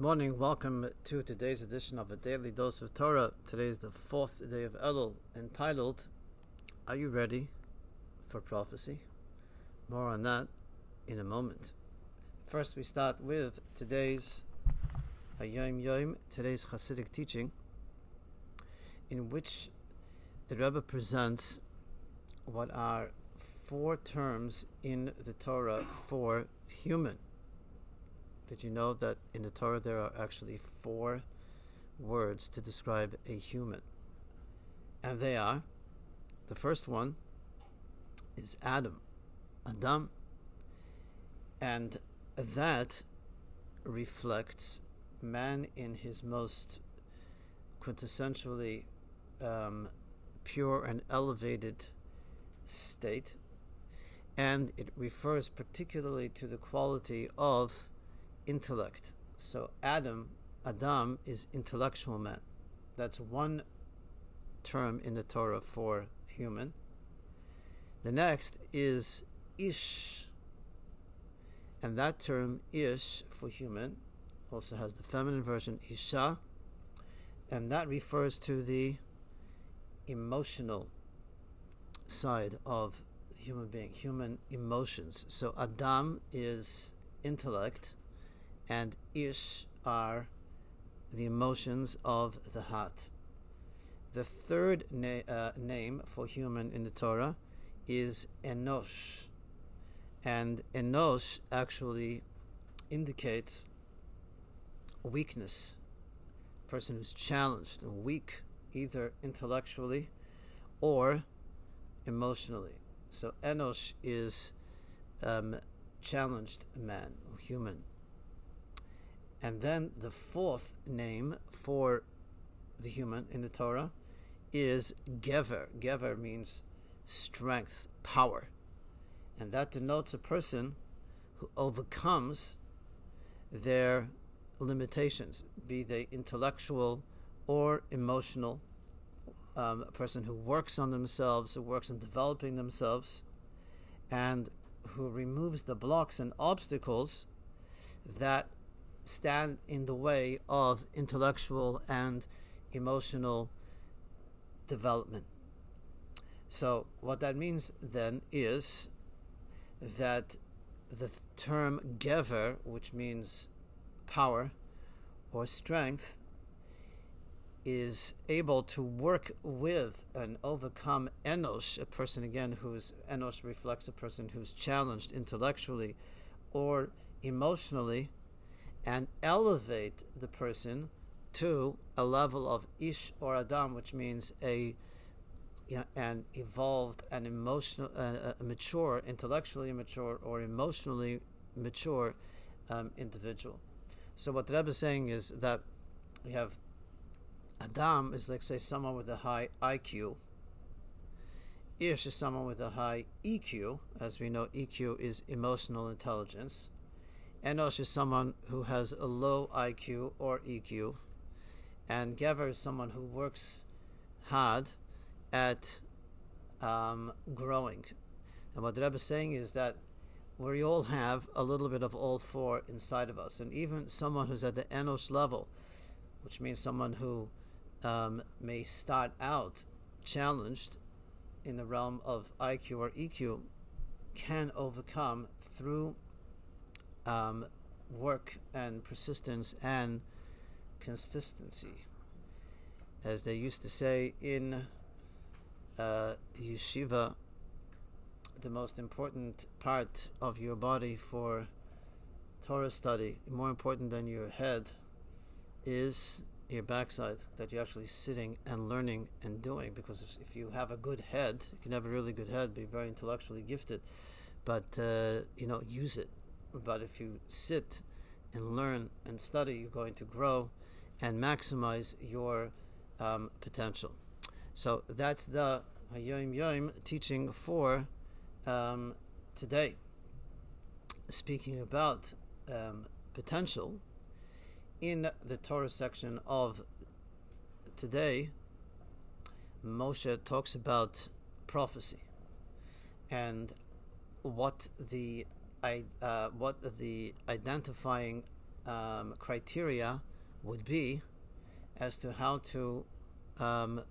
Good morning. Welcome to today's edition of a daily dose of Torah. Today is the fourth day of Elul, entitled "Are you ready for prophecy?" More on that in a moment. First, we start with today's Hayom Yom, today's Hasidic teaching, in which the Rebbe presents what are four terms in the Torah for human. Did you know that in the Torah there are actually four words to describe a human? And they are the first one is Adam, Adam, and that reflects man in his most quintessentially um, pure and elevated state, and it refers particularly to the quality of intellect. So Adam, Adam is intellectual man. That's one term in the Torah for human. The next is Ish. And that term Ish for human also has the feminine version Isha. And that refers to the emotional side of human being, human emotions. So Adam is intellect and Ish are the emotions of the heart. The third na- uh, name for human in the Torah is Enosh. And Enosh actually indicates weakness, a person who's challenged and weak, either intellectually or emotionally. So Enosh is um, challenged man, human. And then the fourth name for the human in the Torah is Gever. Gever means strength, power. And that denotes a person who overcomes their limitations, be they intellectual or emotional. Um, a person who works on themselves, who works on developing themselves, and who removes the blocks and obstacles that stand in the way of intellectual and emotional development. So, what that means then is that the term gever, which means power or strength, is able to work with and overcome enosh, a person again whose enosh reflects a person who's challenged intellectually or emotionally and elevate the person to a level of ish or adam, which means a you know, an evolved and emotional, uh, mature, intellectually mature or emotionally mature um, individual. So what the Rebbe is saying is that we have Adam is like say someone with a high IQ. Ish is someone with a high EQ, as we know EQ is emotional intelligence. Enosh is someone who has a low IQ or EQ, and Gever is someone who works hard at um, growing. And what the Rebbe is saying is that we all have a little bit of all four inside of us, and even someone who's at the Enosh level, which means someone who um, may start out challenged in the realm of IQ or EQ, can overcome through um, work and persistence and consistency. As they used to say in uh, yeshiva, the most important part of your body for Torah study, more important than your head, is your backside that you're actually sitting and learning and doing. Because if, if you have a good head, you can have a really good head, be very intellectually gifted, but uh, you know, use it but if you sit and learn and study, you're going to grow and maximize your um, potential. So that's the Hayom Yom teaching for um, today. Speaking about um, potential, in the Torah section of today, Moshe talks about prophecy and what the I, uh, what the identifying um, criteria would be as to how to um,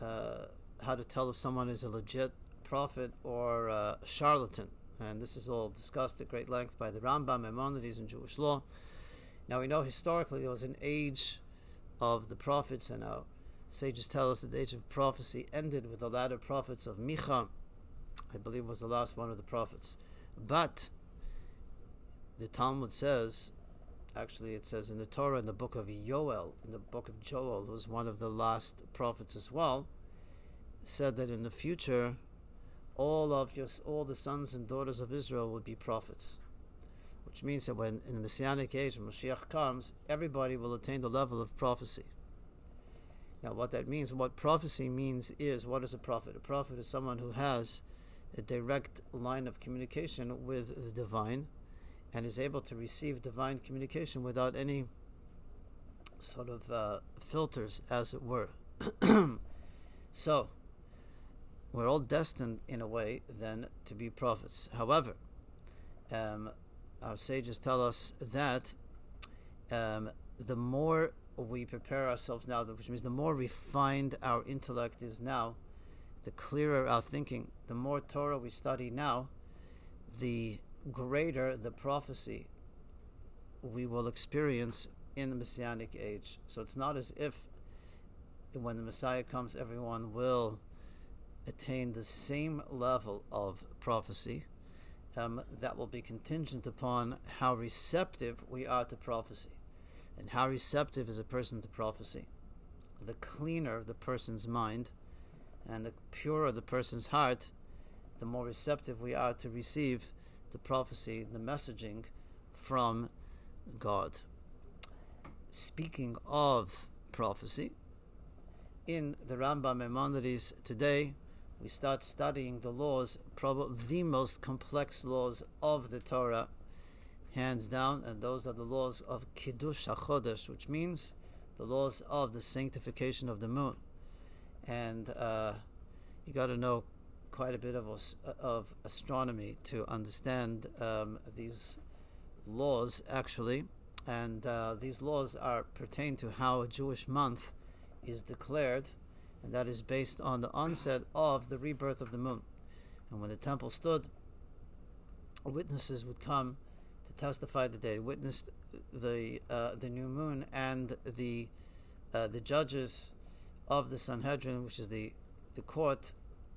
uh, how to tell if someone is a legit prophet or a charlatan. And this is all discussed at great length by the Rambam, Maimonides, and Jewish law. Now we know historically there was an age of the prophets, and our sages tell us that the age of prophecy ended with the latter prophets of Micha, I believe was the last one of the prophets. But the Talmud says, actually it says in the Torah in the book of Yoel, in the book of Joel, who was one of the last prophets as well, said that in the future all of your all the sons and daughters of Israel would be prophets. Which means that when in the Messianic age, when Mashiach comes, everybody will attain the level of prophecy. Now, what that means, what prophecy means is what is a prophet? A prophet is someone who has a direct line of communication with the divine and is able to receive divine communication without any sort of uh, filters, as it were. so, we're all destined, in a way, then, to be prophets. However, um, our sages tell us that um, the more we prepare ourselves now, which means the more refined our intellect is now, the clearer our thinking, the more Torah we study now, the greater the prophecy we will experience in the Messianic age. So it's not as if when the Messiah comes, everyone will attain the same level of prophecy. Um, that will be contingent upon how receptive we are to prophecy. And how receptive is a person to prophecy? The cleaner the person's mind and the purer the person's heart, the more receptive we are to receive the prophecy, the messaging from God. Speaking of prophecy, in the Rambam Maimonides today, we start studying the laws, probably the most complex laws of the Torah, hands down, and those are the laws of Kiddush HaChodesh, which means the laws of the sanctification of the moon. And uh, you got to know quite a bit of, of astronomy to understand um, these laws, actually. And uh, these laws are pertain to how a Jewish month is declared and that is based on the onset of the rebirth of the moon. And when the temple stood, witnesses would come to testify that they witnessed the uh, the new moon, and the uh, the judges of the Sanhedrin, which is the the court,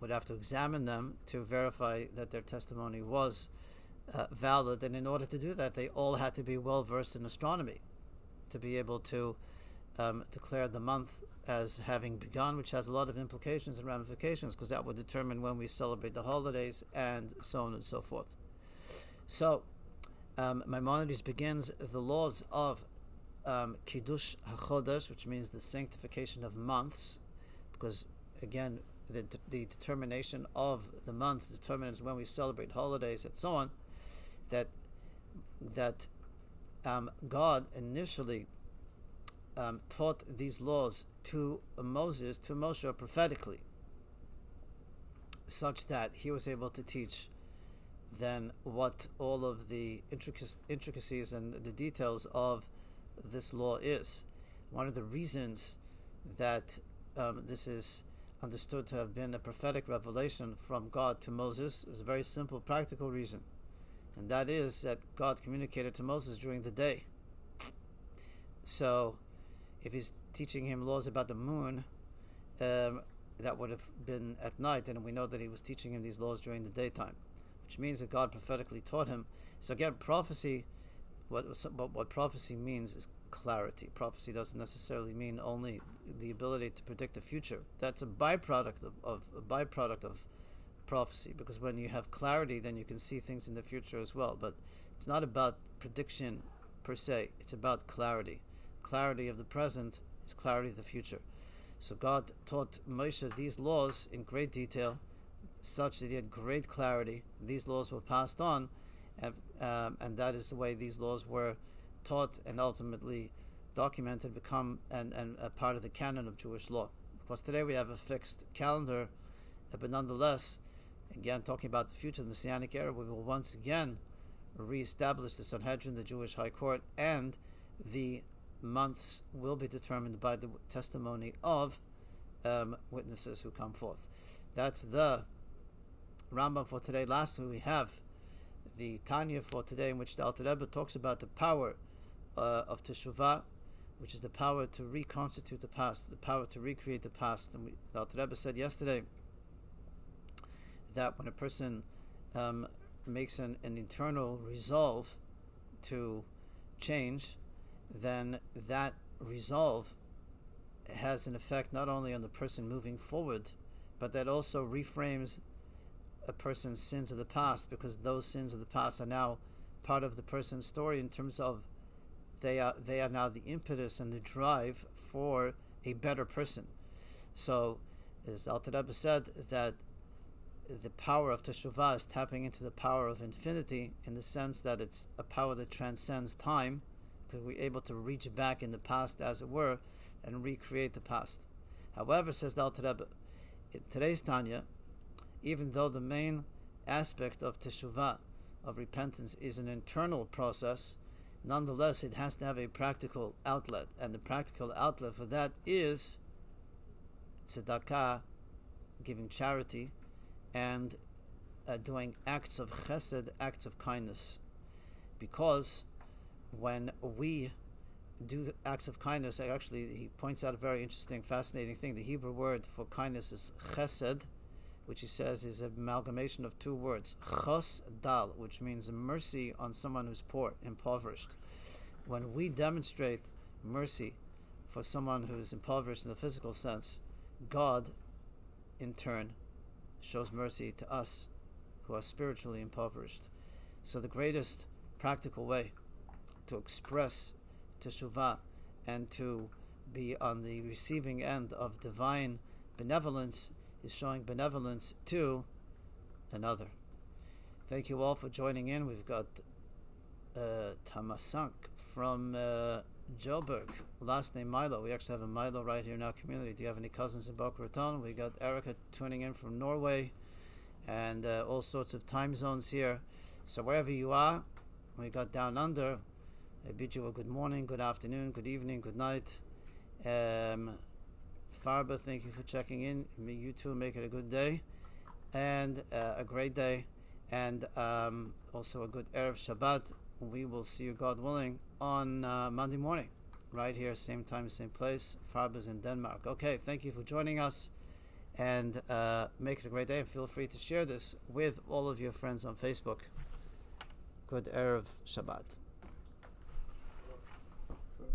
would have to examine them to verify that their testimony was uh, valid. And in order to do that, they all had to be well versed in astronomy to be able to um, declare the month as having begun, which has a lot of implications and ramifications because that would determine when we celebrate the holidays and so on and so forth. So, um, Maimonides begins the laws of um, Kiddush HaChodesh, which means the sanctification of months, because again, the, the determination of the month determines when we celebrate holidays and so on. That that um, God initially um, taught these laws to Moses, to Moshe prophetically, such that he was able to teach then what all of the intricacies and the details of this law is. One of the reasons that um, this is understood to have been a prophetic revelation from God to Moses is a very simple, practical reason. And that is that God communicated to Moses during the day. So, if he's teaching him laws about the moon, um, that would have been at night, and we know that he was teaching him these laws during the daytime, which means that God prophetically taught him. So again, prophecy, what what, what prophecy means is clarity. Prophecy doesn't necessarily mean only the ability to predict the future. That's a byproduct of, of a byproduct of prophecy, because when you have clarity, then you can see things in the future as well. But it's not about prediction per se; it's about clarity clarity of the present is clarity of the future. So God taught Moshe these laws in great detail, such that he had great clarity. These laws were passed on, um, and that is the way these laws were taught and ultimately documented, become and, and a part of the canon of Jewish law. Of course, today we have a fixed calendar, but nonetheless, again talking about the future, the Messianic era, we will once again reestablish the Sanhedrin, the Jewish High Court, and the months will be determined by the testimony of um, witnesses who come forth. That's the Rambam for today. Lastly, we have the Tanya for today, in which the Alter Rebbe talks about the power uh, of Teshuvah, which is the power to reconstitute the past, the power to recreate the past. And we, the Alter Rebbe said yesterday that when a person um, makes an, an internal resolve to change, then that resolve has an effect not only on the person moving forward, but that also reframes a person's sins of the past because those sins of the past are now part of the person's story in terms of they are they are now the impetus and the drive for a better person. So, as Alter Rebbe said, that the power of Teshuvah is tapping into the power of infinity in the sense that it's a power that transcends time, because we're able to reach back in the past, as it were, and recreate the past. However, says the Alter Rebbe, in today's Tanya, even though the main aspect of Teshuvah, of repentance, is an internal process, nonetheless it has to have a practical outlet, and the practical outlet for that is tzedakah, giving charity, and uh, doing acts of chesed, acts of kindness. Because when we do acts of kindness, actually, he points out a very interesting, fascinating thing. The Hebrew word for kindness is chesed, which he says is an amalgamation of two words, chos dal, which means mercy on someone who's poor, impoverished. When we demonstrate mercy for someone who's impoverished in the physical sense, God, in turn, shows mercy to us who are spiritually impoverished. So, the greatest practical way to express teshuvah and to be on the receiving end of divine benevolence is showing benevolence to another. Thank you all for joining in. We've got uh, Tamasank from uh, Joburg, last name Milo. We actually have a Milo right here in our community. Do you have any cousins in Boca Raton? We got Erica tuning in from Norway and uh, all sorts of time zones here. So wherever you are, we got down under. I bid you a good morning, good afternoon, good evening, good night. Um, Farba, thank you for checking in. You too, make it a good day and uh, a great day, and um, also a good Erev Shabbat. We will see you, God willing, on uh, Monday morning, right here, same time, same place. Farba's in Denmark. Okay, thank you for joining us, and uh, make it a great day. Feel free to share this with all of your friends on Facebook. Good Erev Shabbat.